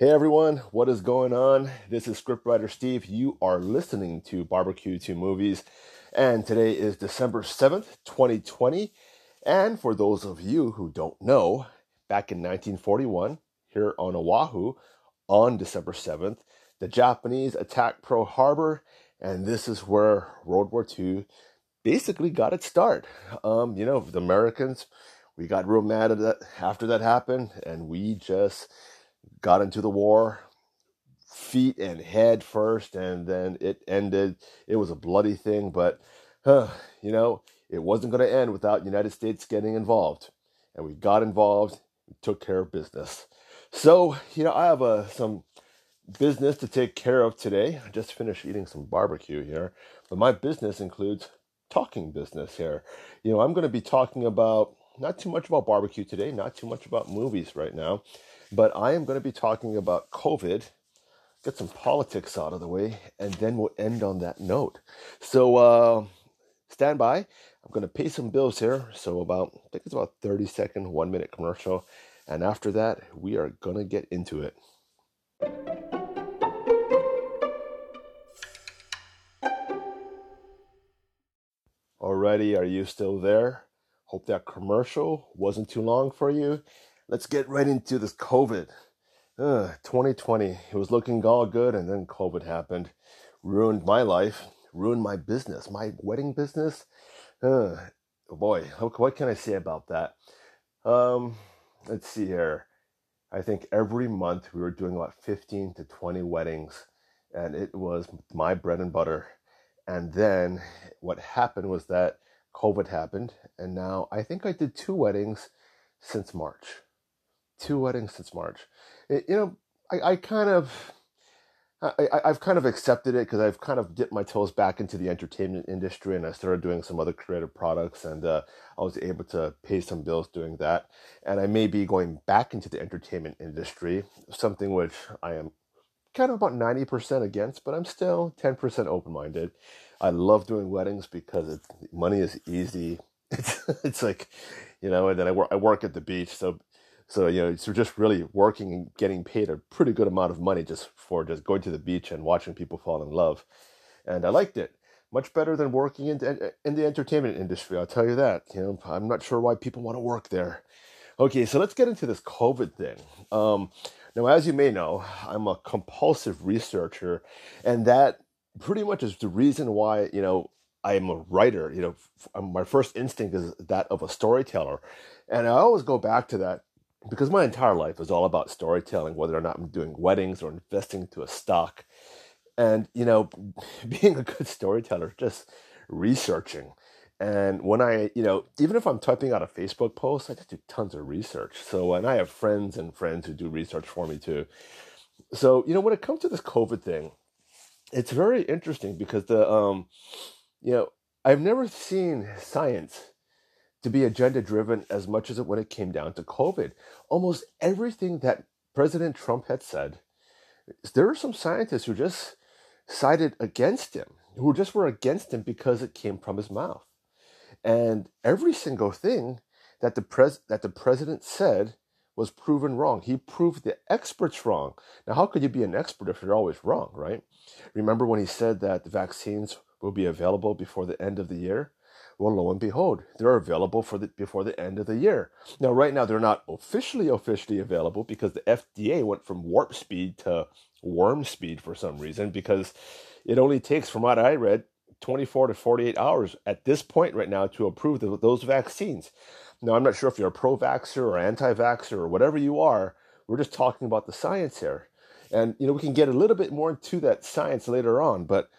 Hey everyone, what is going on? This is scriptwriter Steve. You are listening to Barbecue 2 Movies, and today is December 7th, 2020. And for those of you who don't know, back in 1941, here on Oahu, on December 7th, the Japanese attacked Pearl Harbor, and this is where World War II basically got its start. Um, you know, the Americans, we got real mad at that after that happened, and we just got into the war feet and head first and then it ended. It was a bloody thing but huh, you know it wasn't going to end without united states getting involved. And we got involved we took care of business. So you know i have uh, some business to take care of today. I just finished eating some barbecue here but my business includes talking business here. You know i'm going to be talking about not too much about barbecue today not too much about movies right now but I am going to be talking about COVID, get some politics out of the way, and then we'll end on that note. So uh, stand by. I'm going to pay some bills here. So about, I think it's about 30 second, one minute commercial. And after that, we are going to get into it. Alrighty, are you still there? Hope that commercial wasn't too long for you let's get right into this COVID. Uh, 2020, it was looking all good, and then COVID happened, ruined my life, ruined my business, my wedding business. Uh, boy, what can I say about that? Um, let's see here. I think every month we were doing about 15 to 20 weddings, and it was my bread and butter. And then what happened was that COVID happened, and now I think I did two weddings since March two weddings since March. It, you know, I, I kind of. I, I've kind of accepted it because I've kind of dipped my toes back into the entertainment industry and I started doing some other creative products and uh, I was able to pay some bills doing that. And I may be going back into the entertainment industry, something which I am kind of about 90% against, but I'm still 10% open minded. I love doing weddings because it's, money is easy. It's, it's like, you know, and then I work, I work at the beach. So so you know, so just really working and getting paid a pretty good amount of money just for just going to the beach and watching people fall in love, and I liked it much better than working in in the entertainment industry. I'll tell you that. You know, I'm not sure why people want to work there. Okay, so let's get into this COVID thing. Um, now, as you may know, I'm a compulsive researcher, and that pretty much is the reason why you know I'm a writer. You know, my first instinct is that of a storyteller, and I always go back to that because my entire life is all about storytelling, whether or not I'm doing weddings or investing into a stock. And, you know, being a good storyteller, just researching. And when I, you know, even if I'm typing out a Facebook post, I just do tons of research. So, and I have friends and friends who do research for me too. So, you know, when it comes to this COVID thing, it's very interesting because the, um, you know, I've never seen science to be agenda driven as much as it when it came down to COVID. Almost everything that President Trump had said, there are some scientists who just sided against him, who just were against him because it came from his mouth. And every single thing that the pres that the president said was proven wrong. He proved the experts wrong. Now, how could you be an expert if you're always wrong, right? Remember when he said that the vaccines will be available before the end of the year? Well, lo and behold, they're available for the before the end of the year. Now, right now, they're not officially officially available because the FDA went from warp speed to worm speed for some reason. Because it only takes, from what I read, 24 to 48 hours at this point right now to approve the, those vaccines. Now, I'm not sure if you're a pro-vaxxer or anti-vaxxer or whatever you are. We're just talking about the science here, and you know we can get a little bit more into that science later on. But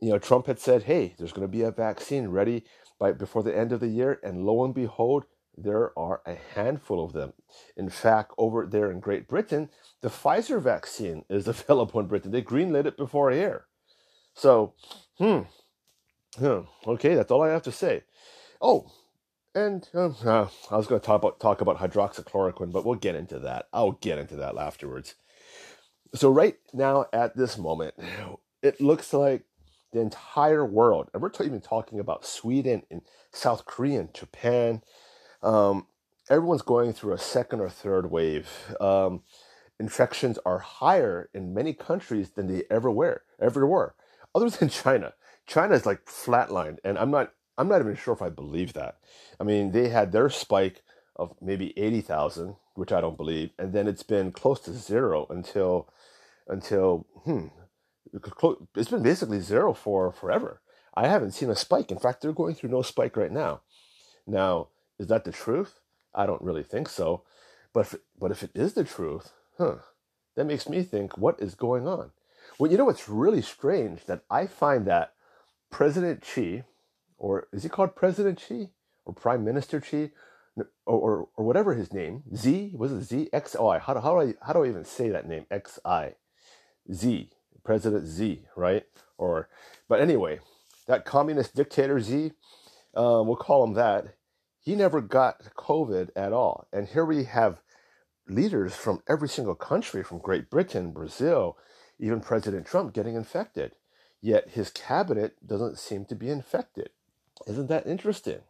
you know, Trump had said, "Hey, there's going to be a vaccine ready by before the end of the year, and lo and behold, there are a handful of them. In fact, over there in Great Britain, the Pfizer vaccine is available in Britain. They greenlit it before here. So, hmm, hmm, okay, that's all I have to say. Oh, and um, uh, I was going to talk about talk about hydroxychloroquine, but we'll get into that. I'll get into that afterwards. So right now, at this moment, it looks like the entire world, and we're t- even talking about Sweden and South Korea and Japan. Um, everyone's going through a second or third wave. Um, infections are higher in many countries than they ever were, ever were, other than China. China is like flatlined, and I'm not I'm not even sure if I believe that. I mean, they had their spike of maybe eighty thousand, which I don't believe, and then it's been close to zero until until hmm, it's been basically zero for forever. I haven't seen a spike. In fact, they're going through no spike right now. Now, is that the truth? I don't really think so. But if, but if it is the truth, huh, that makes me think, what is going on? Well, you know what's really strange that I find that President Xi, or is he called President Xi or Prime Minister Xi, or, or, or whatever his name, Z was it Z X O I? How do, how do I how do I even say that name X I Z President Z right? Or but anyway, that communist dictator Z, um, we'll call him that. He never got COVID at all, and here we have leaders from every single country, from Great Britain, Brazil, even President Trump getting infected. Yet his cabinet doesn't seem to be infected. Isn't that interesting?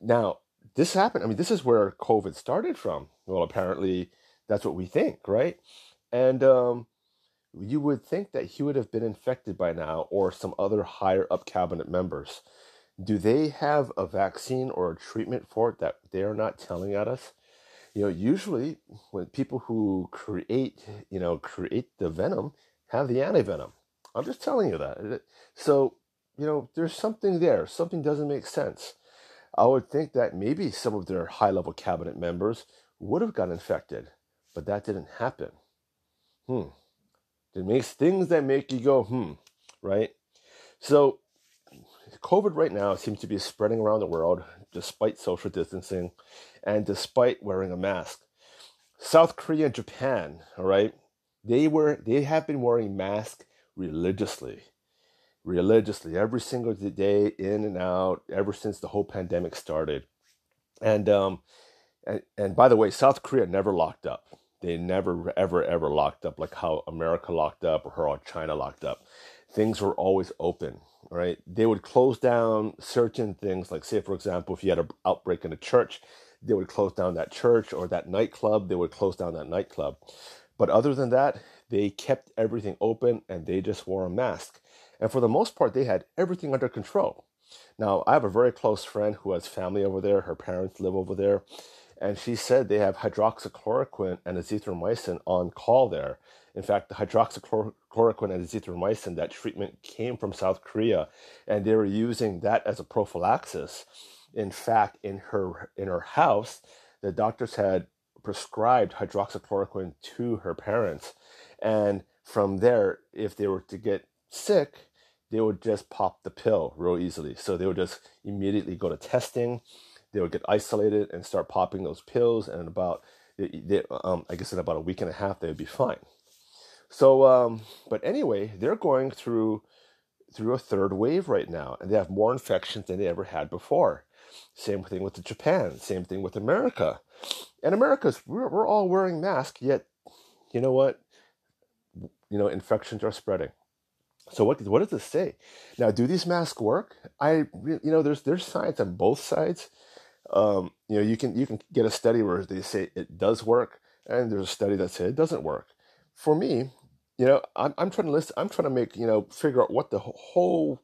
Now, this happened. I mean, this is where COVID started from. Well, apparently, that's what we think, right? And um, you would think that he would have been infected by now or some other higher up cabinet members. Do they have a vaccine or a treatment for it that they are not telling at us? You know, usually when people who create, you know, create the venom have the antivenom. I'm just telling you that. So, you know, there's something there. Something doesn't make sense. I would think that maybe some of their high level cabinet members would have got infected, but that didn't happen. Hmm. It makes things that make you go, hmm, right? So, COVID right now seems to be spreading around the world despite social distancing and despite wearing a mask. South Korea and Japan, all right, they were they have been wearing masks religiously religiously every single day in and out ever since the whole pandemic started and um and, and by the way south korea never locked up they never ever ever locked up like how america locked up or how china locked up things were always open right they would close down certain things like say for example if you had an outbreak in a church they would close down that church or that nightclub they would close down that nightclub but other than that they kept everything open and they just wore a mask and for the most part, they had everything under control. Now, I have a very close friend who has family over there. Her parents live over there. And she said they have hydroxychloroquine and azithromycin on call there. In fact, the hydroxychloroquine and azithromycin, that treatment came from South Korea, and they were using that as a prophylaxis. In fact, in her in her house, the doctors had prescribed hydroxychloroquine to her parents, and from there, if they were to get sick, they would just pop the pill real easily. So they would just immediately go to testing. They would get isolated and start popping those pills, and about they, um, I guess in about a week and a half they would be fine. So, um, but anyway, they're going through through a third wave right now, and they have more infections than they ever had before. Same thing with Japan. Same thing with America. And America's we're, we're all wearing masks, yet you know what? You know, infections are spreading. So what what does this say? Now, do these masks work? I you know there's there's science on both sides. Um, you know you can you can get a study where they say it does work, and there's a study that says it doesn't work. For me, you know, I'm I'm trying to list. I'm trying to make you know figure out what the whole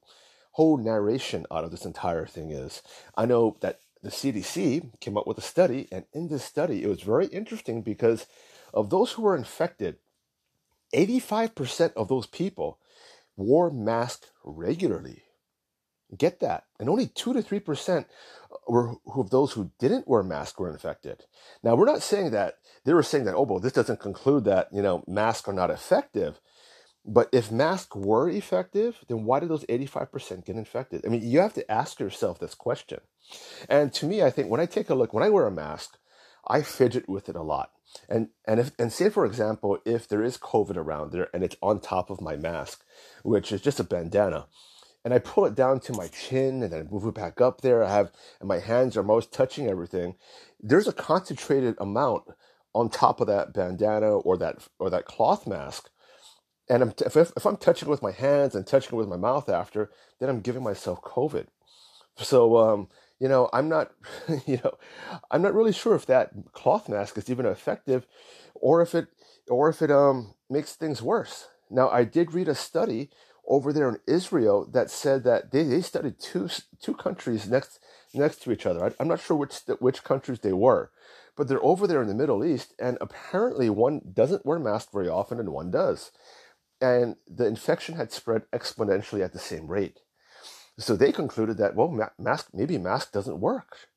whole narration out of this entire thing is. I know that the CDC came up with a study, and in this study, it was very interesting because of those who were infected, 85% of those people wore masks regularly. Get that. And only 2 to 3% were of those who didn't wear masks were infected. Now, we're not saying that they were saying that, oh, well, this doesn't conclude that, you know, masks are not effective. But if masks were effective, then why did those 85% get infected? I mean, you have to ask yourself this question. And to me, I think when I take a look, when I wear a mask, I fidget with it a lot. And and if and say for example, if there is COVID around there and it's on top of my mask, which is just a bandana, and I pull it down to my chin and then I move it back up there, I have and my hands are most touching everything. There's a concentrated amount on top of that bandana or that or that cloth mask. And I'm, if, if I'm touching it with my hands and touching it with my mouth after, then I'm giving myself COVID. So, um, you know, I'm not, you know, I'm not really sure if that cloth mask is even effective, or if it, or if it um makes things worse. Now, I did read a study over there in Israel that said that they, they studied two two countries next next to each other. I, I'm not sure which which countries they were, but they're over there in the Middle East, and apparently one doesn't wear masks very often and one does, and the infection had spread exponentially at the same rate. So they concluded that well, ma- mask maybe mask doesn't work.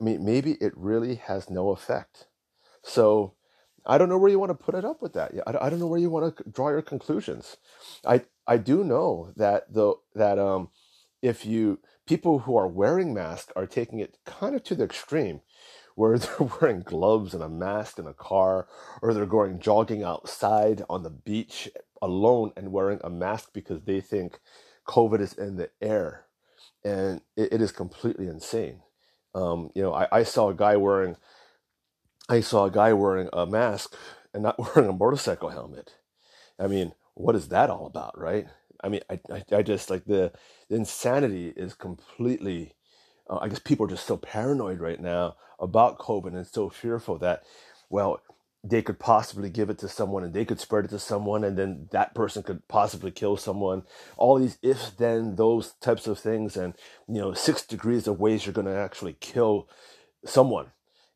I mean, maybe it really has no effect. So I don't know where you want to put it up with that. I don't know where you want to draw your conclusions. I I do know that though that um if you people who are wearing masks are taking it kind of to the extreme where they're wearing gloves and a mask in a car or they're going jogging outside on the beach alone and wearing a mask because they think covid is in the air and it, it is completely insane um, you know I, I saw a guy wearing i saw a guy wearing a mask and not wearing a motorcycle helmet i mean what is that all about, right? I mean, I, I, I just like the, the insanity is completely. Uh, I guess people are just so paranoid right now about COVID and so fearful that, well, they could possibly give it to someone and they could spread it to someone and then that person could possibly kill someone all these if then those types of things and you know six degrees of ways you're going to actually kill someone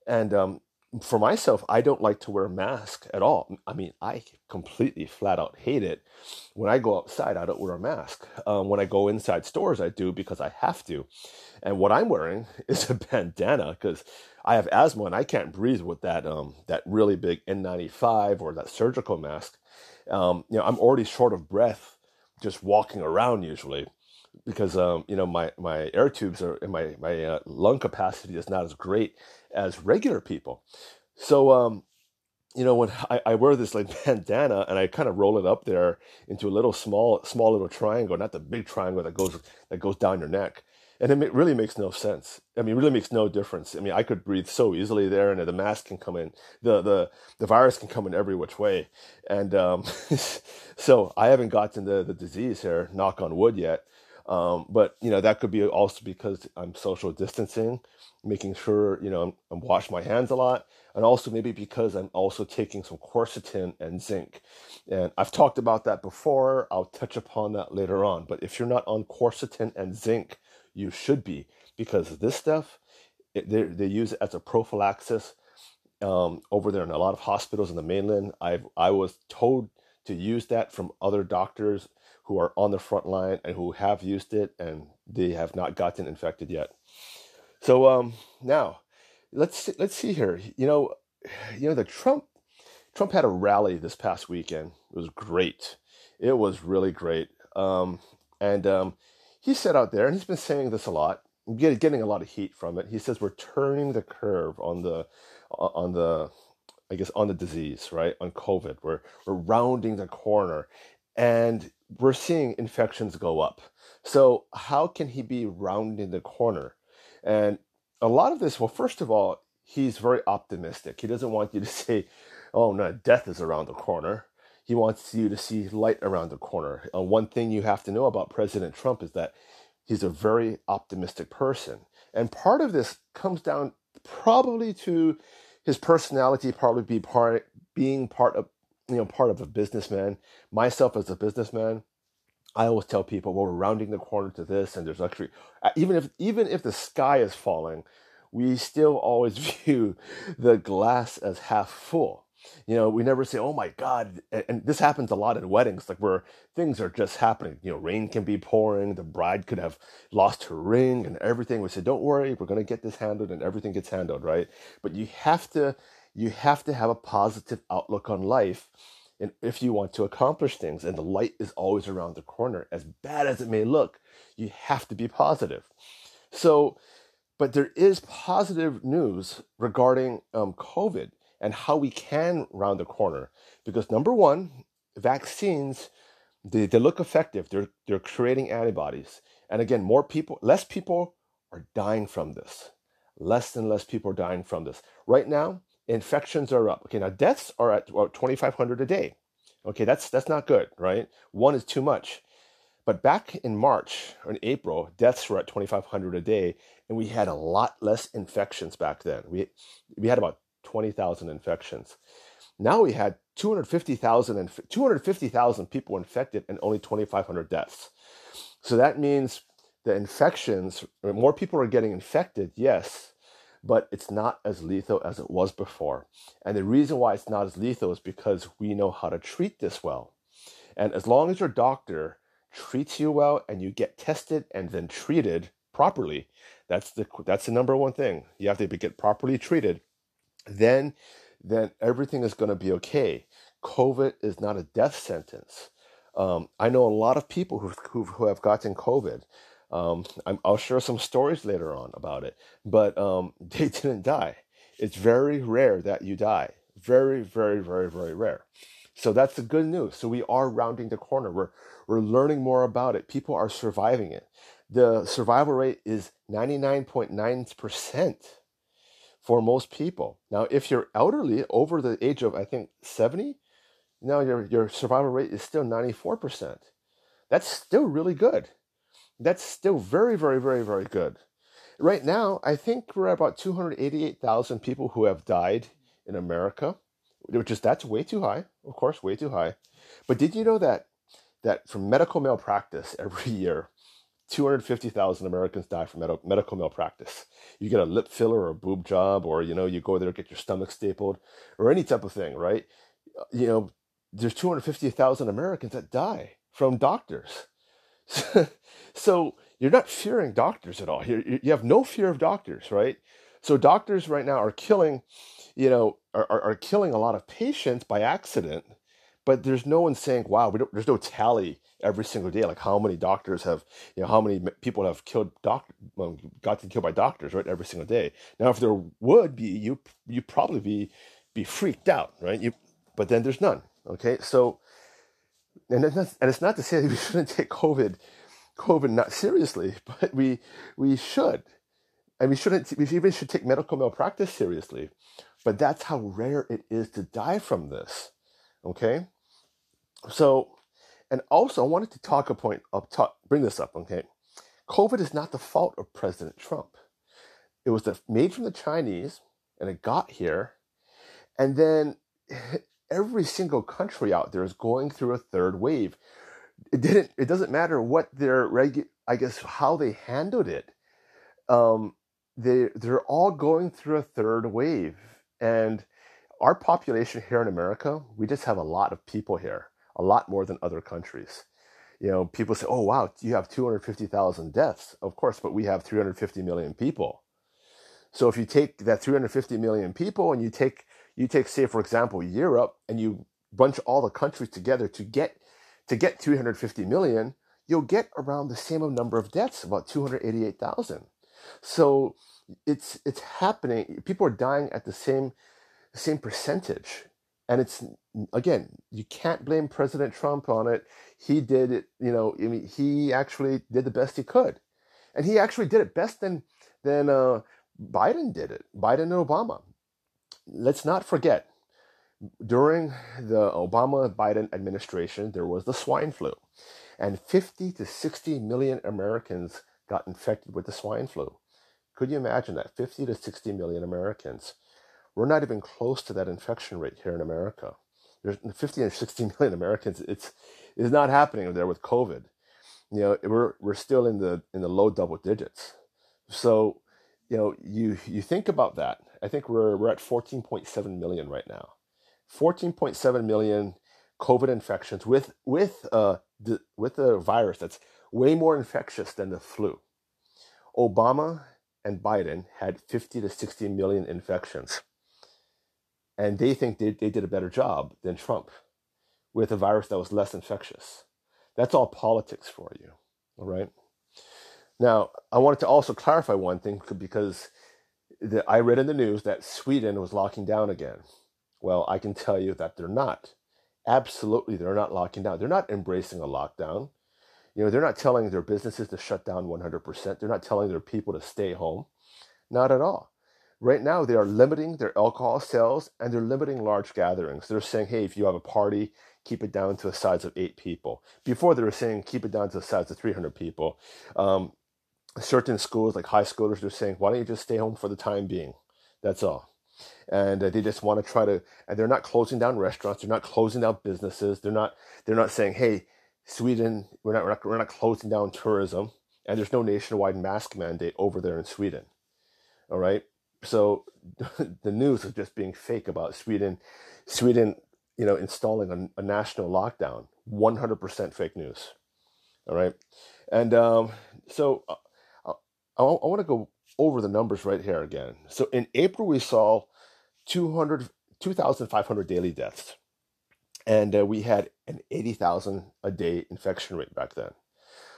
and um, for myself, I don't like to wear a mask at all. I mean, I completely flat out hate it. When I go outside, I don't wear a mask. Um, when I go inside stores, I do because I have to. And what I'm wearing is a bandana because I have asthma and I can't breathe with that um, that really big N95 or that surgical mask. Um, you know, I'm already short of breath just walking around usually because um, you know my my air tubes are and my my uh, lung capacity is not as great as regular people. So um, you know when I, I wear this like bandana and I kind of roll it up there into a little small small little triangle, not the big triangle that goes that goes down your neck. And it really makes no sense. I mean, it really makes no difference. I mean, I could breathe so easily there, and the mask can come in, the the the virus can come in every which way. And um, so I haven't gotten the the disease here, knock on wood yet. Um, but you know that could be also because I'm social distancing, making sure you know I'm, I'm wash my hands a lot, and also maybe because I'm also taking some quercetin and zinc. And I've talked about that before. I'll touch upon that later on. But if you're not on quercetin and zinc, you should be because this stuff it, they they use it as a prophylaxis um, over there in a lot of hospitals in the mainland. I've I was told to use that from other doctors who are on the front line and who have used it and they have not gotten infected yet. So um, now let's let's see here. You know, you know the Trump Trump had a rally this past weekend. It was great. It was really great. Um, and um, he said out there, and he's been saying this a lot, getting a lot of heat from it. He says we're turning the curve on the on the I guess on the disease, right? On COVID. We're we're rounding the corner. And we're seeing infections go up. So, how can he be rounding the corner? And a lot of this, well, first of all, he's very optimistic. He doesn't want you to say, oh, no, death is around the corner. He wants you to see light around the corner. Uh, one thing you have to know about President Trump is that he's a very optimistic person. And part of this comes down probably to his personality, probably be part being part of you know part of a businessman. Myself as a businessman i always tell people well we're rounding the corner to this and there's actually uh, even if even if the sky is falling we still always view the glass as half full. You know we never say oh my god and this happens a lot in weddings like where things are just happening. You know rain can be pouring the bride could have lost her ring and everything. We say don't worry we're going to get this handled and everything gets handled right? But you have to you have to have a positive outlook on life and if you want to accomplish things and the light is always around the corner as bad as it may look you have to be positive. So but there is positive news regarding um, covid and how we can round the corner because number one vaccines they, they look effective. They're they're creating antibodies. And again more people less people are dying from this. Less and less people are dying from this. Right now infections are up. Okay, now deaths are at about 2,500 a day. Okay, that's that's not good, right? One is too much. But back in March or in April, deaths were at 2,500 a day, and we had a lot less infections back then. We, we had about 20,000 infections. Now we had 250,000 and 250,000 people infected and only 2,500 deaths. So that means the infections, more people are getting infected, yes, but it's not as lethal as it was before. And the reason why it's not as lethal is because we know how to treat this well. And as long as your doctor treats you well and you get tested and then treated properly, that's the that's the number one thing. You have to get properly treated. Then then everything is going to be okay. COVID is not a death sentence. Um, I know a lot of people who who, who have gotten COVID. Um, i will share some stories later on about it, but um, they didn't die. It's very rare that you die. Very, very, very, very rare. So that's the good news. So we are rounding the corner. We're we're learning more about it. People are surviving it. The survival rate is 99.9% for most people. Now, if you're elderly, over the age of, I think, 70, now your, your survival rate is still 94%. That's still really good. That's still very, very, very, very good. Right now, I think we're at about 288,000 people who have died in America, which is that's way too high, of course, way too high. But did you know that that from medical malpractice every year, 250,000 Americans die from med- medical malpractice. You get a lip filler or a boob job, or you know, you go there get your stomach stapled, or any type of thing, right? You know, there's 250,000 Americans that die from doctors. So you're not fearing doctors at all. You, you have no fear of doctors, right? So doctors right now are killing, you know, are, are, are killing a lot of patients by accident but there's no one saying, "Wow, there's no tally every single day, like how many doctors have, you know, how many people have killed doctor, well, gotten killed by doctors, right, every single day." Now, if there would be, you you probably be be freaked out, right? You, but then there's none. Okay, so and it's not, and it's not to say that we shouldn't take COVID COVID not seriously, but we we should, and we shouldn't. We even should take medical malpractice seriously. But that's how rare it is to die from this. Okay, so, and also, I wanted to talk a point up top, bring this up, okay? COVID is not the fault of President Trump. It was made from the Chinese, and it got here, and then every single country out there is going through a third wave. It didn't. It doesn't matter what their regu- I guess how they handled it. Um, they they're all going through a third wave, and our population here in America, we just have a lot of people here a lot more than other countries. You know, people say, "Oh, wow, you have 250,000 deaths." Of course, but we have 350 million people. So if you take that 350 million people and you take you take say for example Europe and you bunch all the countries together to get to get 350 million, you'll get around the same number of deaths, about 288,000. So it's it's happening. People are dying at the same same percentage and it's again you can't blame president trump on it he did it you know i mean he actually did the best he could and he actually did it best than than uh, biden did it biden and obama let's not forget during the obama biden administration there was the swine flu and 50 to 60 million americans got infected with the swine flu could you imagine that 50 to 60 million americans we're not even close to that infection rate here in America. There's 50 or 60 million Americans. It's it's not happening there with COVID. You know, we're we're still in the in the low double digits. So, you know, you you think about that. I think we're we're at 14.7 million right now. 14.7 million COVID infections with with uh the, with the virus that's way more infectious than the flu. Obama and Biden had 50 to 60 million infections and they think they, they did a better job than Trump with a virus that was less infectious. That's all politics for you, all right? Now, I wanted to also clarify one thing because the, I read in the news that Sweden was locking down again. Well, I can tell you that they're not. Absolutely, they're not locking down. They're not embracing a lockdown. You know, they're not telling their businesses to shut down 100%. They're not telling their people to stay home. Not at all Right now, they are limiting their alcohol sales and they're limiting large gatherings. They're saying, hey, if you have a party, keep it down to a size of eight people. Before, they were saying keep it down to a size of 300 people. Um, certain schools, like high schoolers, they're saying, why don't you just stay home for the time being? That's all. And uh, they just want to try to, and they're not closing down restaurants. They're not closing down businesses. They're not, they're not saying, hey, Sweden, we're not, we're not, we're not closing down tourism. And there's no nationwide mask mandate over there in Sweden. All right so the news is just being fake about Sweden, Sweden, you know, installing a, a national lockdown. One hundred percent fake news. All right, and um, so uh, uh I, I want to go over the numbers right here again. So in April we saw 200, 2,500 daily deaths, and uh, we had an eighty thousand a day infection rate back then.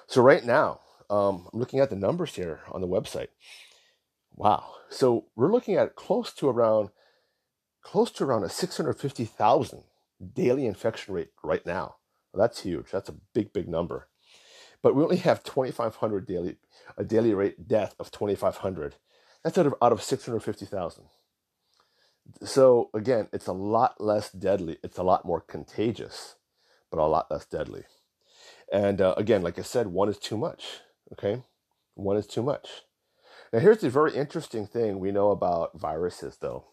So right now, um, I'm looking at the numbers here on the website. Wow. So we're looking at close to around close to around a 650,000 daily infection rate right now. That's huge. That's a big, big number. But we only have 2,500 daily, a daily rate death of 2,500. That's out of, out of 650,000. So again, it's a lot less deadly. It's a lot more contagious, but a lot less deadly. And uh, again, like I said, one is too much. Okay, one is too much. Now, here's the very interesting thing we know about viruses, though.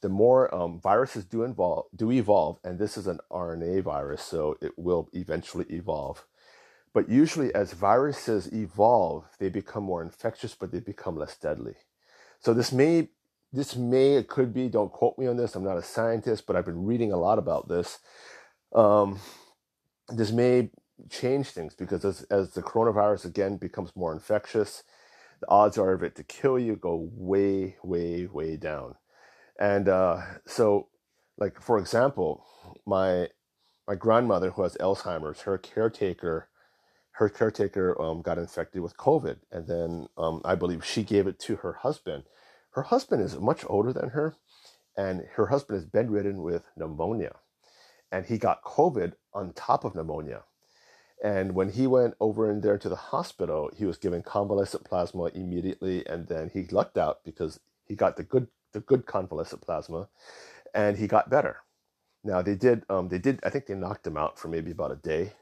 The more um, viruses do involve, do evolve, and this is an RNA virus, so it will eventually evolve. But usually, as viruses evolve, they become more infectious, but they become less deadly. So this may, this may, it could be. Don't quote me on this. I'm not a scientist, but I've been reading a lot about this. Um, this may change things because as, as the coronavirus again becomes more infectious, the odds are of it to kill you go way, way, way down. And uh, so, like for example, my my grandmother who has Alzheimer's, her caretaker, her caretaker um, got infected with COVID, and then um, I believe she gave it to her husband. Her husband is much older than her, and her husband is bedridden with pneumonia, and he got COVID on top of pneumonia. And when he went over in there to the hospital, he was given convalescent plasma immediately, and then he lucked out because he got the good the good convalescent plasma, and he got better. Now they did um, they did I think they knocked him out for maybe about a day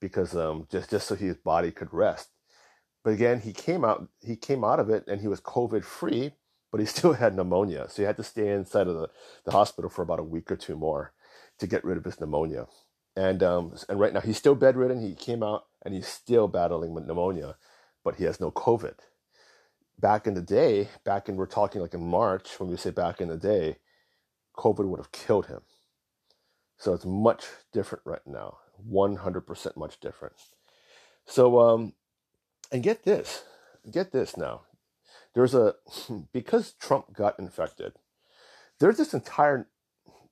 because um, just just so his body could rest. But again, he came out he came out of it and he was COVID free, but he still had pneumonia, so he had to stay inside of the, the hospital for about a week or two more to get rid of his pneumonia and um, and right now he's still bedridden. He came out and he's still battling with pneumonia, but he has no COVID. Back in the day, back in we're talking like in March when we say back in the day, COVID would have killed him. So it's much different right now, one hundred percent much different. So um, and get this, get this now. There's a because Trump got infected. There's this entire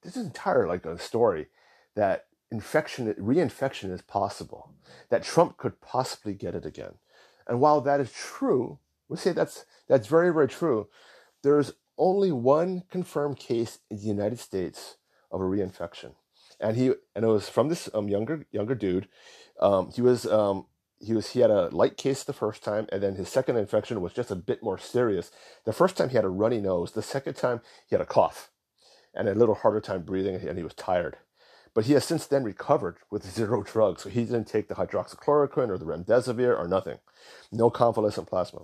this entire like a story that infection, reinfection is possible, that Trump could possibly get it again. And while that is true, we say that's that's very very true. There's only one confirmed case in the United States of a reinfection, and he and it was from this um, younger younger dude. Um, he was um, he was he had a light case the first time, and then his second infection was just a bit more serious. The first time he had a runny nose. The second time he had a cough, and a little harder time breathing, and he was tired. But he has since then recovered with zero drugs. So he didn't take the hydroxychloroquine or the remdesivir or nothing. No convalescent plasma.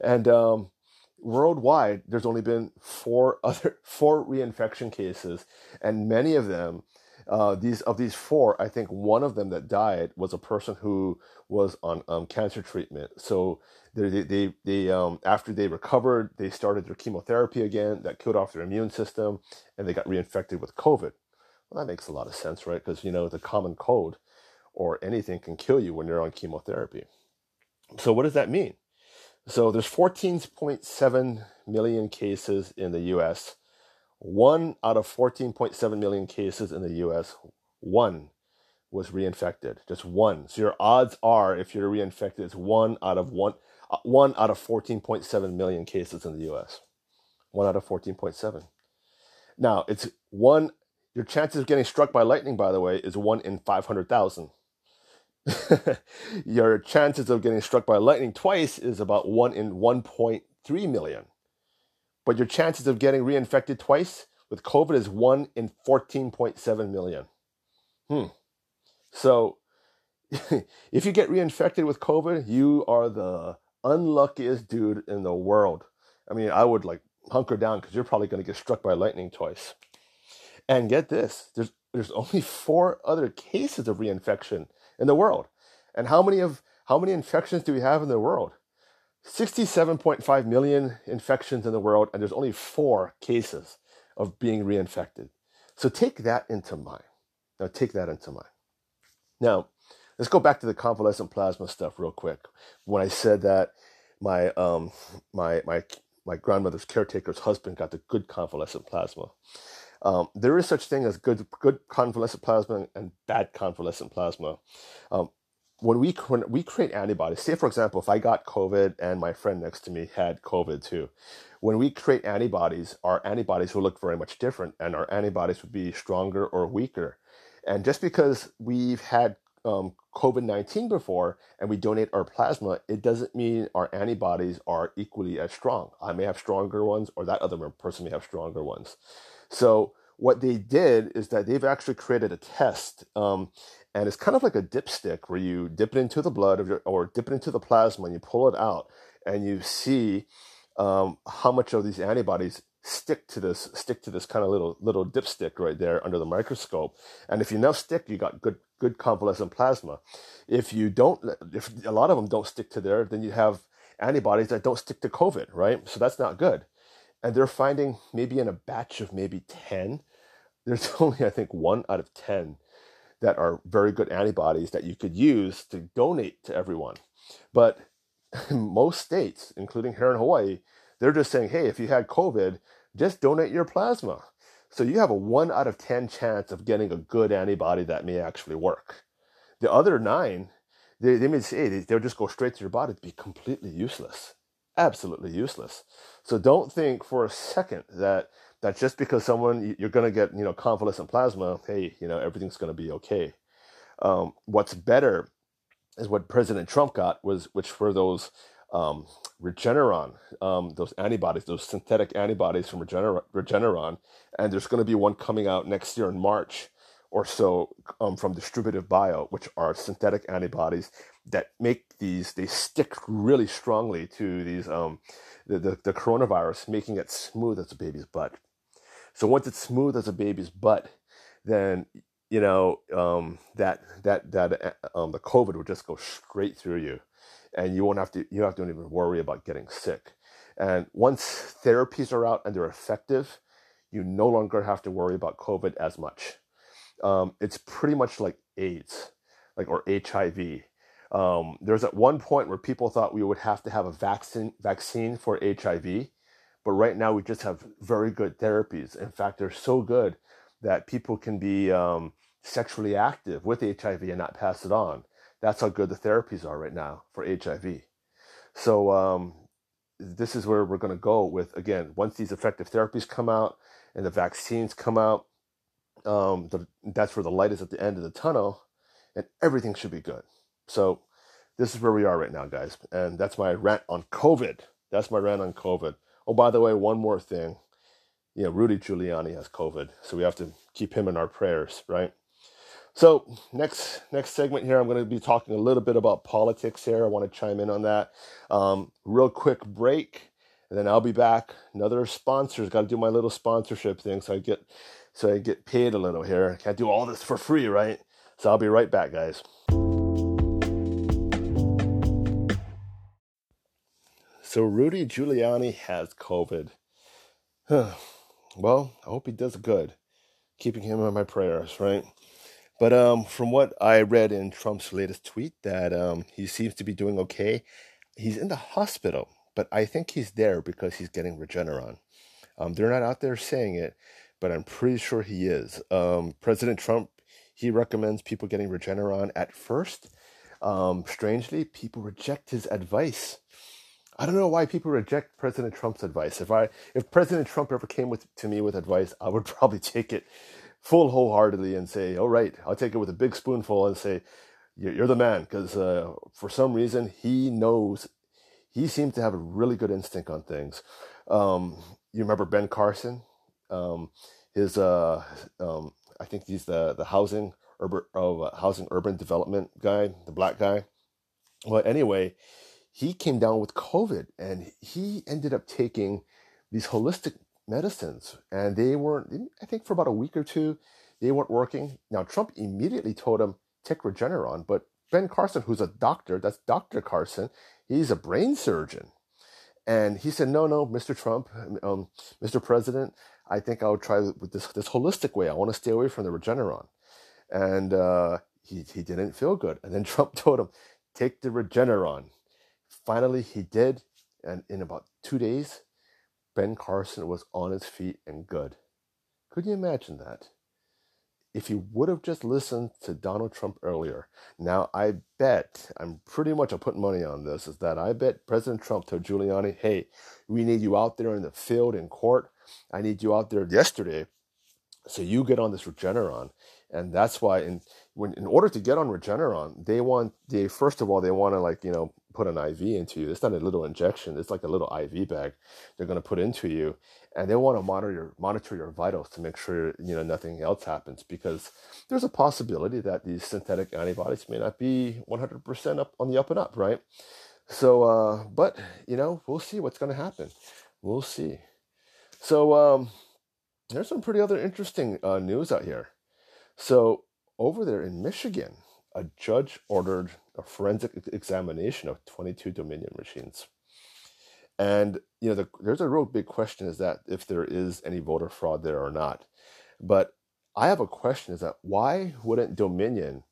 And um, worldwide, there's only been four other four reinfection cases, and many of them, uh, these of these four, I think one of them that died was a person who was on um, cancer treatment. So they, they, they um, after they recovered, they started their chemotherapy again. That killed off their immune system, and they got reinfected with COVID. Well, that makes a lot of sense, right? Because, you know, the common cold or anything can kill you when you're on chemotherapy. So, what does that mean? So, there's 14.7 million cases in the US. One out of 14.7 million cases in the US, one was reinfected. Just one. So, your odds are, if you're reinfected, it's one out of one, uh, one out of 14.7 million cases in the US. One out of 14.7. Now, it's one your chances of getting struck by lightning, by the way, is one in 500,000. Your chances of getting struck by lightning twice is about one in 1.3 million. But your chances of getting reinfected twice with COVID is 1 in 14.7 million. Hmm. So if you get reinfected with COVID, you are the unluckiest dude in the world. I mean, I would like hunker down because you're probably going to get struck by lightning twice. And get this, there's there's only four other cases of reinfection in the world. And how many of how many infections do we have in the world? 67.5 million infections in the world, and there's only four cases of being reinfected. So take that into mind. Now, take that into mind. Now, let's go back to the convalescent plasma stuff real quick. When I said that my um my my my grandmother's caretaker's husband got the good convalescent plasma. Um, there is such thing as good good convalescent plasma and bad convalescent plasma. Um, when we when we create antibodies, say for example, if I got COVID and my friend next to me had COVID too, when we create antibodies, our antibodies will look very much different, and our antibodies would be stronger or weaker. And just because we've had um, COVID 19 before and we donate our plasma, it doesn't mean our antibodies are equally as strong. I may have stronger ones, or that other person may have stronger ones. So, what they did is that they've actually created a test, um, and it's kind of like a dipstick where you dip it into the blood of your, or dip it into the plasma and you pull it out, and you see um, how much of these antibodies stick to this stick to this kind of little little dipstick right there under the microscope. And if you enough stick you got good good convalescent plasma. If you don't if a lot of them don't stick to there then you have antibodies that don't stick to covid right? So that's not good. And they're finding maybe in a batch of maybe 10 there's only i think one out of 10 that are very good antibodies that you could use to donate to everyone but most states including here in hawaii they're just saying hey if you had covid just donate your plasma. So you have a 1 out of 10 chance of getting a good antibody that may actually work. The other nine, they, they may say they, they'll just go straight to your body to be completely useless. Absolutely useless. So don't think for a second that that just because someone you're going to get you know convalescent plasma, hey, you know everything's going to be okay. Um, what's better is what President Trump got was which were those um, Regeneron, um, those antibodies, those synthetic antibodies from Regener- Regeneron, and there's going to be one coming out next year in March or so um, from Distributed Bio, which are synthetic antibodies that make these they stick really strongly to these um, the, the, the coronavirus, making it smooth as a baby's butt. So once it's smooth as a baby's butt, then you know um, that that that uh, um, the COVID will just go straight through you and you won't have to you have to even worry about getting sick. And once therapies are out and they're effective, you no longer have to worry about COVID as much. Um, it's pretty much like AIDS, like or HIV. Um, there's at one point where people thought we would have to have a vaccine vaccine for HIV, but right now we just have very good therapies. In fact, they're so good that people can be um, sexually active with HIV and not pass it on. That's how good the therapies are right now for HIV. So um, this is where we're going to go with again. Once these effective therapies come out and the vaccines come out, um, the, that's where the light is at the end of the tunnel, and everything should be good. So this is where we are right now, guys, and that's my rant on COVID. That's my rant on COVID. Oh, by the way, one more thing. You know, Rudy Giuliani has COVID, so we have to keep him in our prayers, right? So next next segment here, I'm going to be talking a little bit about politics here. I want to chime in on that. Um, real quick break, and then I'll be back. Another sponsors. Got to do my little sponsorship thing, so I get so I get paid a little here. Can't do all this for free, right? So I'll be right back, guys. So Rudy Giuliani has COVID. well, I hope he does good. Keeping him in my prayers, right? But um, from what I read in Trump's latest tweet, that um, he seems to be doing okay. He's in the hospital, but I think he's there because he's getting Regeneron. Um, they're not out there saying it, but I'm pretty sure he is. Um, President Trump, he recommends people getting Regeneron at first. Um, strangely, people reject his advice. I don't know why people reject President Trump's advice. If I, if President Trump ever came with to me with advice, I would probably take it full wholeheartedly and say, "All right, I'll take it with a big spoonful," and say, "You're the man," because uh, for some reason he knows. He seems to have a really good instinct on things. Um, you remember Ben Carson? Um, his uh, um, I think he's the the housing urban uh, housing urban development guy, the black guy. Well, anyway, he came down with COVID, and he ended up taking these holistic medicines, and they weren't. I think for about a week or two, they weren't working. Now Trump immediately told him take Regeneron, but Ben Carson, who's a doctor, that's Doctor Carson, he's a brain surgeon. And he said, "No, no, Mr. Trump, um, Mr. President, I think I'll try with this this holistic way. I want to stay away from the Regeneron." And uh, he he didn't feel good. And then Trump told him, "Take the Regeneron." Finally, he did, and in about two days, Ben Carson was on his feet and good. Could you imagine that? if you would have just listened to Donald Trump earlier, now I bet, I'm pretty much I'm putting money on this, is that I bet President Trump told Giuliani, hey, we need you out there in the field in court. I need you out there yesterday. So you get on this Regeneron. And that's why in when in order to get on Regeneron, they want they first of all they want to like, you know, put an IV into you. It's not a little injection. It's like a little IV bag they're going to put into you, and they want to monitor your monitor your vitals to make sure you know nothing else happens because there's a possibility that these synthetic antibodies may not be 100% up on the up and up, right? So, uh, but you know, we'll see what's going to happen. We'll see. So, um, there's some pretty other interesting uh, news out here. So, over there in Michigan, a judge ordered a forensic examination of 22 Dominion machines. And you know, the, there's a real big question: is that if there is any voter fraud there or not? But I have a question: is that why wouldn't Dominion,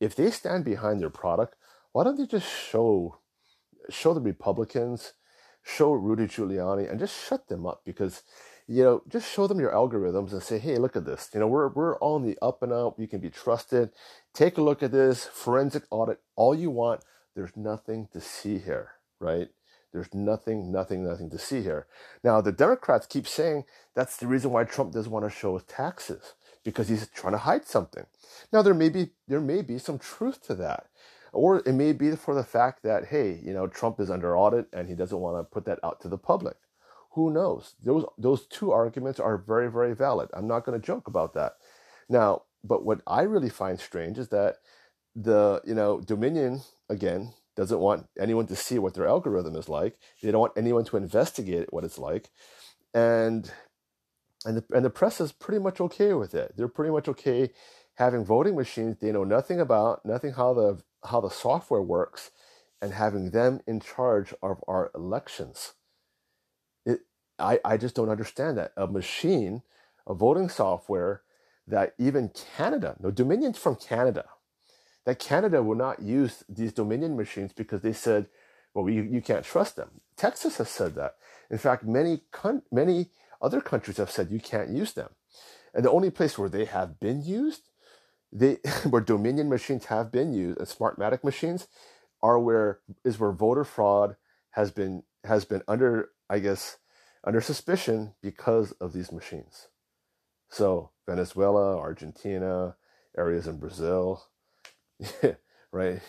if they stand behind their product, why don't they just show show the Republicans, show Rudy Giuliani, and just shut them up? Because you know, just show them your algorithms and say, hey, look at this. You know, we're we're on the up and up. You can be trusted. Take a look at this forensic audit. All you want. There's nothing to see here, right? There's nothing, nothing, nothing to see here. Now, the Democrats keep saying that's the reason why Trump doesn't want to show his taxes because he's trying to hide something. Now, there may be there may be some truth to that, or it may be for the fact that hey, you know, Trump is under audit and he doesn't want to put that out to the public. Who knows? Those those two arguments are very very valid. I'm not going to joke about that. Now, but what I really find strange is that the you know Dominion again doesn't want anyone to see what their algorithm is like. They don't want anyone to investigate what it's like, and and the and the press is pretty much okay with it. They're pretty much okay having voting machines they know nothing about, nothing how the how the software works, and having them in charge of our elections. It, I, I just don't understand that. A machine, a voting software that even Canada, no, Dominion's from Canada, that Canada will not use these Dominion machines because they said, well, you, you can't trust them. Texas has said that. In fact, many, many other countries have said you can't use them. And the only place where they have been used, they, where Dominion machines have been used and Smartmatic machines are where, is where voter fraud has been, has been under, I guess, under suspicion because of these machines. So, Venezuela, Argentina, areas in Brazil, right?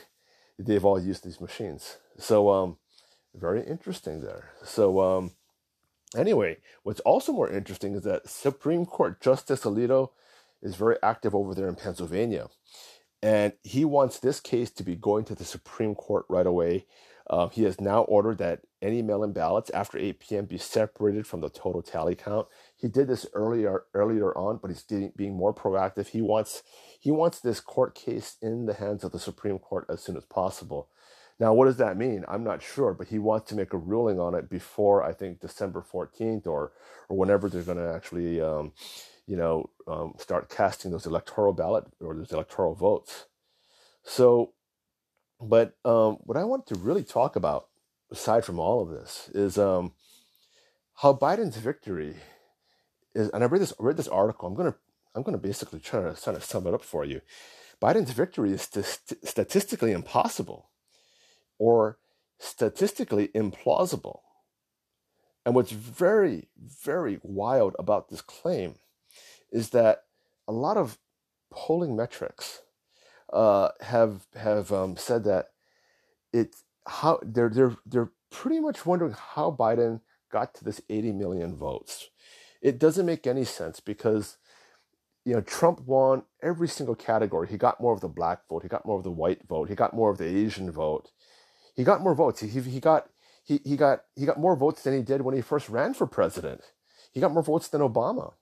They've all used these machines. So, um, very interesting there. So, um, anyway, what's also more interesting is that Supreme Court Justice Alito is very active over there in Pennsylvania. And he wants this case to be going to the Supreme Court right away uh, he has now ordered that any mail-in ballots after 8 p.m. be separated from the total tally count. He did this earlier earlier on, but he's getting, being more proactive. He wants he wants this court case in the hands of the Supreme Court as soon as possible. Now, what does that mean? I'm not sure, but he wants to make a ruling on it before I think December 14th or or whenever they're going to actually, um, you know, um, start casting those electoral ballot or those electoral votes. So but um, what I want to really talk about, aside from all of this, is um, how Biden's victory is. And I read this read this article. I'm gonna I'm gonna basically try to try to sum it up for you. Biden's victory is st- statistically impossible, or statistically implausible. And what's very very wild about this claim is that a lot of polling metrics uh, have have um, said that it's how they're they're they're pretty much wondering how Biden got to this 80 million votes? It doesn't make any sense because you know Trump won every single category. He got more of the black vote, he got more of the white vote, he got more of the Asian vote. He got more votes. He, he got he, he got he got more votes than he did when he first ran for president. He got more votes than Obama.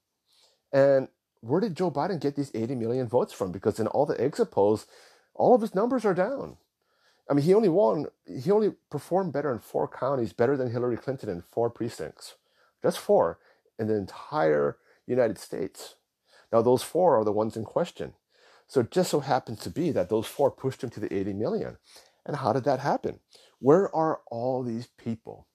And where did Joe Biden get these 80 million votes from? Because in all the exit polls, all of his numbers are down. I mean, he only won, he only performed better in four counties, better than Hillary Clinton in four precincts. Just four in the entire United States. Now, those four are the ones in question. So it just so happens to be that those four pushed him to the 80 million. And how did that happen? Where are all these people?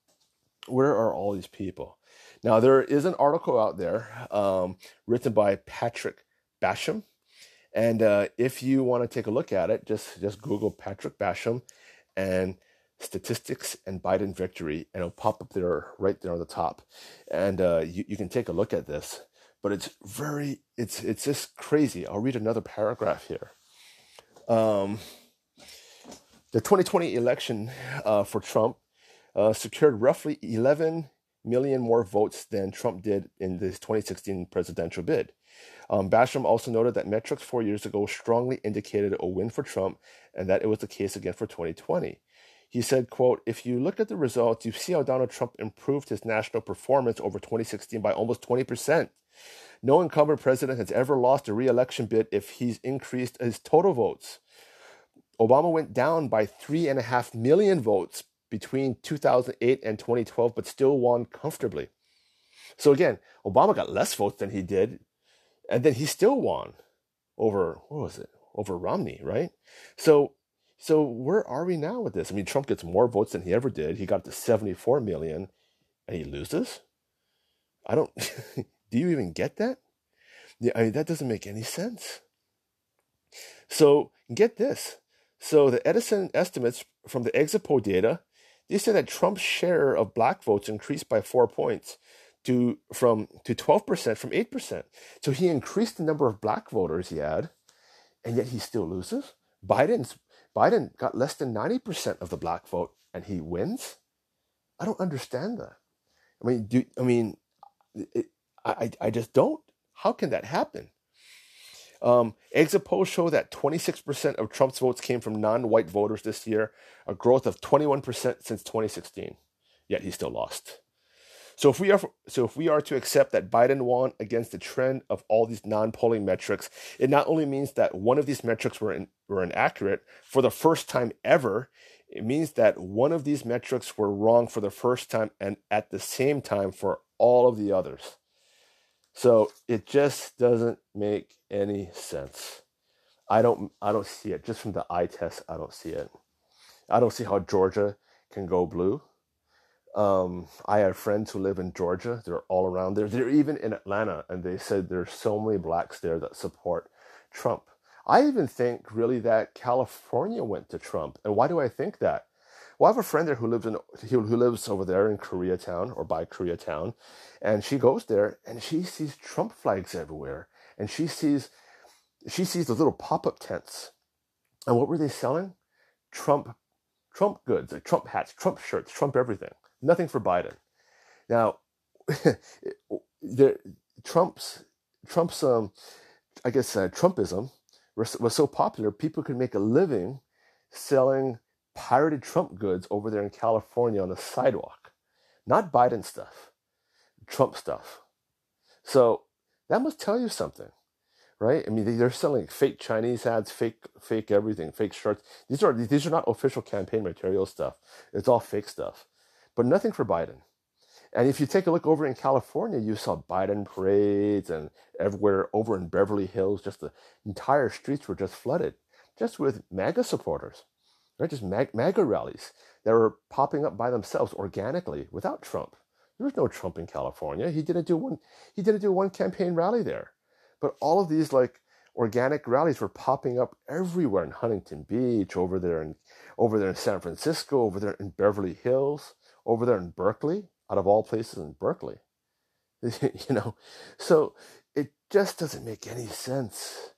Where are all these people? Now, there is an article out there um, written by Patrick Basham. And uh, if you want to take a look at it, just, just Google Patrick Basham and statistics and Biden victory, and it'll pop up there right there on the top. And uh, you, you can take a look at this. But it's very, it's, it's just crazy. I'll read another paragraph here. Um, the 2020 election uh, for Trump uh, secured roughly 11 million more votes than Trump did in the 2016 presidential bid. Um, Basham also noted that metrics four years ago strongly indicated a win for Trump and that it was the case again for 2020. He said, quote, if you look at the results, you see how Donald Trump improved his national performance over 2016 by almost 20%. No incumbent president has ever lost a re-election bid if he's increased his total votes. Obama went down by three and a half million votes between 2008 and 2012, but still won comfortably. So again, Obama got less votes than he did, and then he still won over what was it? Over Romney, right? So so where are we now with this? I mean, Trump gets more votes than he ever did. He got to 74 million, and he loses. I don't. do you even get that? Yeah, I mean that doesn't make any sense. So get this. So the Edison estimates from the exit poll data they say that Trump's share of black votes increased by four points to from to 12% from 8%. So he increased the number of black voters he had, and yet he still loses. Biden's Biden got less than 90% of the black vote and he wins. I don't understand that. I mean, do I mean it, I I just don't. How can that happen? Um, exit polls show that 26% of Trump's votes came from non white voters this year, a growth of 21% since 2016. Yet he still lost. So if we are so if we are to accept that Biden won against the trend of all these non-polling metrics, it not only means that one of these metrics were in, were inaccurate for the first time ever, it means that one of these metrics were wrong for the first time and at the same time for all of the others. So it just doesn't make any sense. I don't I don't see it. Just from the eye test, I don't see it. I don't see how Georgia can go blue. Um, I have friends who live in Georgia. They're all around there. They're even in Atlanta, and they said there's so many blacks there that support Trump. I even think really that California went to Trump. And why do I think that? Well, I have a friend there who lives in who lives over there in Koreatown or by Koreatown, and she goes there and she sees Trump flags everywhere, and she sees she sees the little pop up tents, and what were they selling? Trump, Trump goods, like Trump hats, Trump shirts, Trump everything. Nothing for Biden. Now, the Trump's Trump's um, I guess uh, Trumpism was, was so popular, people could make a living selling pirated Trump goods over there in California on the sidewalk. Not Biden stuff, Trump stuff. So that must tell you something, right? I mean, they're selling fake Chinese ads, fake, fake everything, fake shirts. These are these are not official campaign material stuff. It's all fake stuff, but nothing for Biden. And if you take a look over in California, you saw Biden parades and everywhere over in Beverly Hills, just the entire streets were just flooded, just with MAGA supporters right? Just mag- MAGA rallies that were popping up by themselves organically without Trump. There was no Trump in California. He didn't do one. He didn't do one campaign rally there, but all of these like organic rallies were popping up everywhere in Huntington Beach, over there in over there in San Francisco, over there in Beverly Hills, over there in Berkeley, out of all places in Berkeley. you know, so it just doesn't make any sense.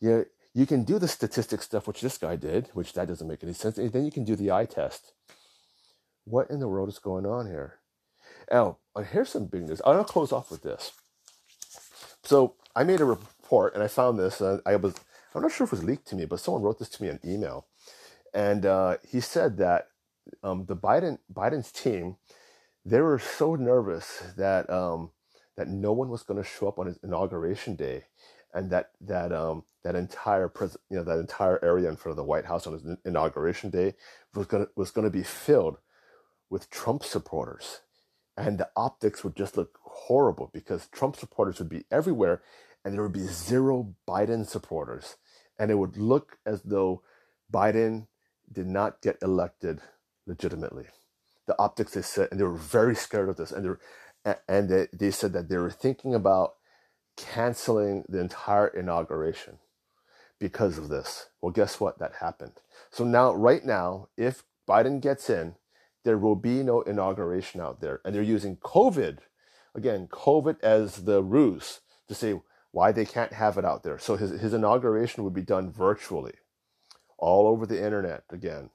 You you can do the statistic stuff, which this guy did, which that doesn't make any sense. And then you can do the eye test. What in the world is going on here? Now, here's some big news. I'll close off with this. So I made a report and I found this. Uh, I was I'm not sure if it was leaked to me, but someone wrote this to me in email, and uh, he said that um, the Biden Biden's team they were so nervous that um, that no one was going to show up on his inauguration day, and that that um, that entire pres- you know that entire area in front of the White House on his inauguration day was going was going to be filled with Trump supporters, and the optics would just look horrible because Trump supporters would be everywhere, and there would be zero Biden supporters, and it would look as though Biden did not get elected legitimately. The optics they said, and they were very scared of this, and they and they, they said that they were thinking about canceling the entire inauguration because of this. Well, guess what? That happened. So now, right now, if Biden gets in, there will be no inauguration out there. And they're using COVID, again, COVID as the ruse to say why they can't have it out there. So his, his inauguration would be done virtually, all over the internet again.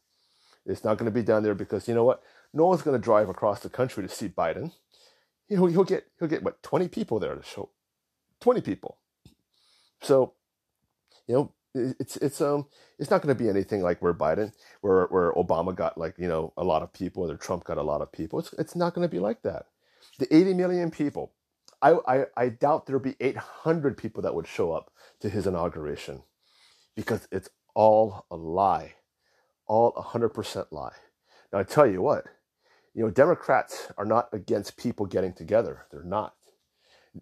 It's not going to be down there because you know what? No one's going to drive across the country to see Biden. He'll, he'll get he'll get what 20 people there to show 20 people. So, you know, it's it's um it's not going to be anything like where Biden where where Obama got like you know a lot of people or Trump got a lot of people. It's it's not going to be like that. The 80 million people, I I, I doubt there'll be 800 people that would show up to his inauguration, because it's all a lie, all 100% lie. Now I tell you what, you know Democrats are not against people getting together. They're not.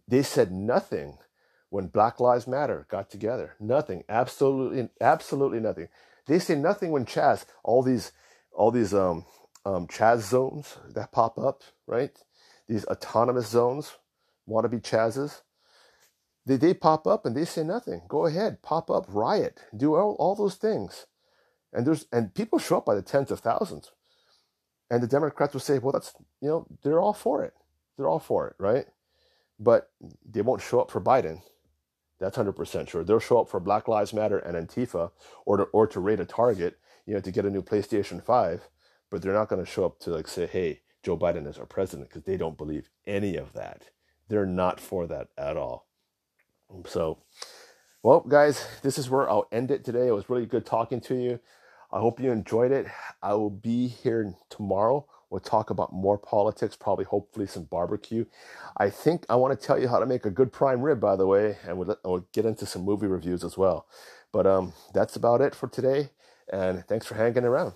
They said nothing when Black Lives Matter got together. Nothing. Absolutely, absolutely nothing. They say nothing when Chaz, all these, all these um, um, Chaz zones that pop up, right? These autonomous zones, wannabe Chazes. They, they pop up and they say nothing. Go ahead, pop up, riot, do all, all those things. And there's and people show up by the tens of thousands. And the Democrats will say, well, that's you know, they're all for it. They're all for it, right? but they won't show up for Biden. That's hundred percent sure. They'll show up for Black Lives Matter and Antifa, or to, or to raid a Target, you know, to get a new PlayStation Five. But they're not going to show up to like say, "Hey, Joe Biden is our president," because they don't believe any of that. They're not for that at all. So, well, guys, this is where I'll end it today. It was really good talking to you. I hope you enjoyed it. I will be here tomorrow We'll talk about more politics, probably hopefully some barbecue. I think I want to tell you how to make a good prime rib, by the way, and we'll, we'll get into some movie reviews as well. But um, that's about it for today, and thanks for hanging around.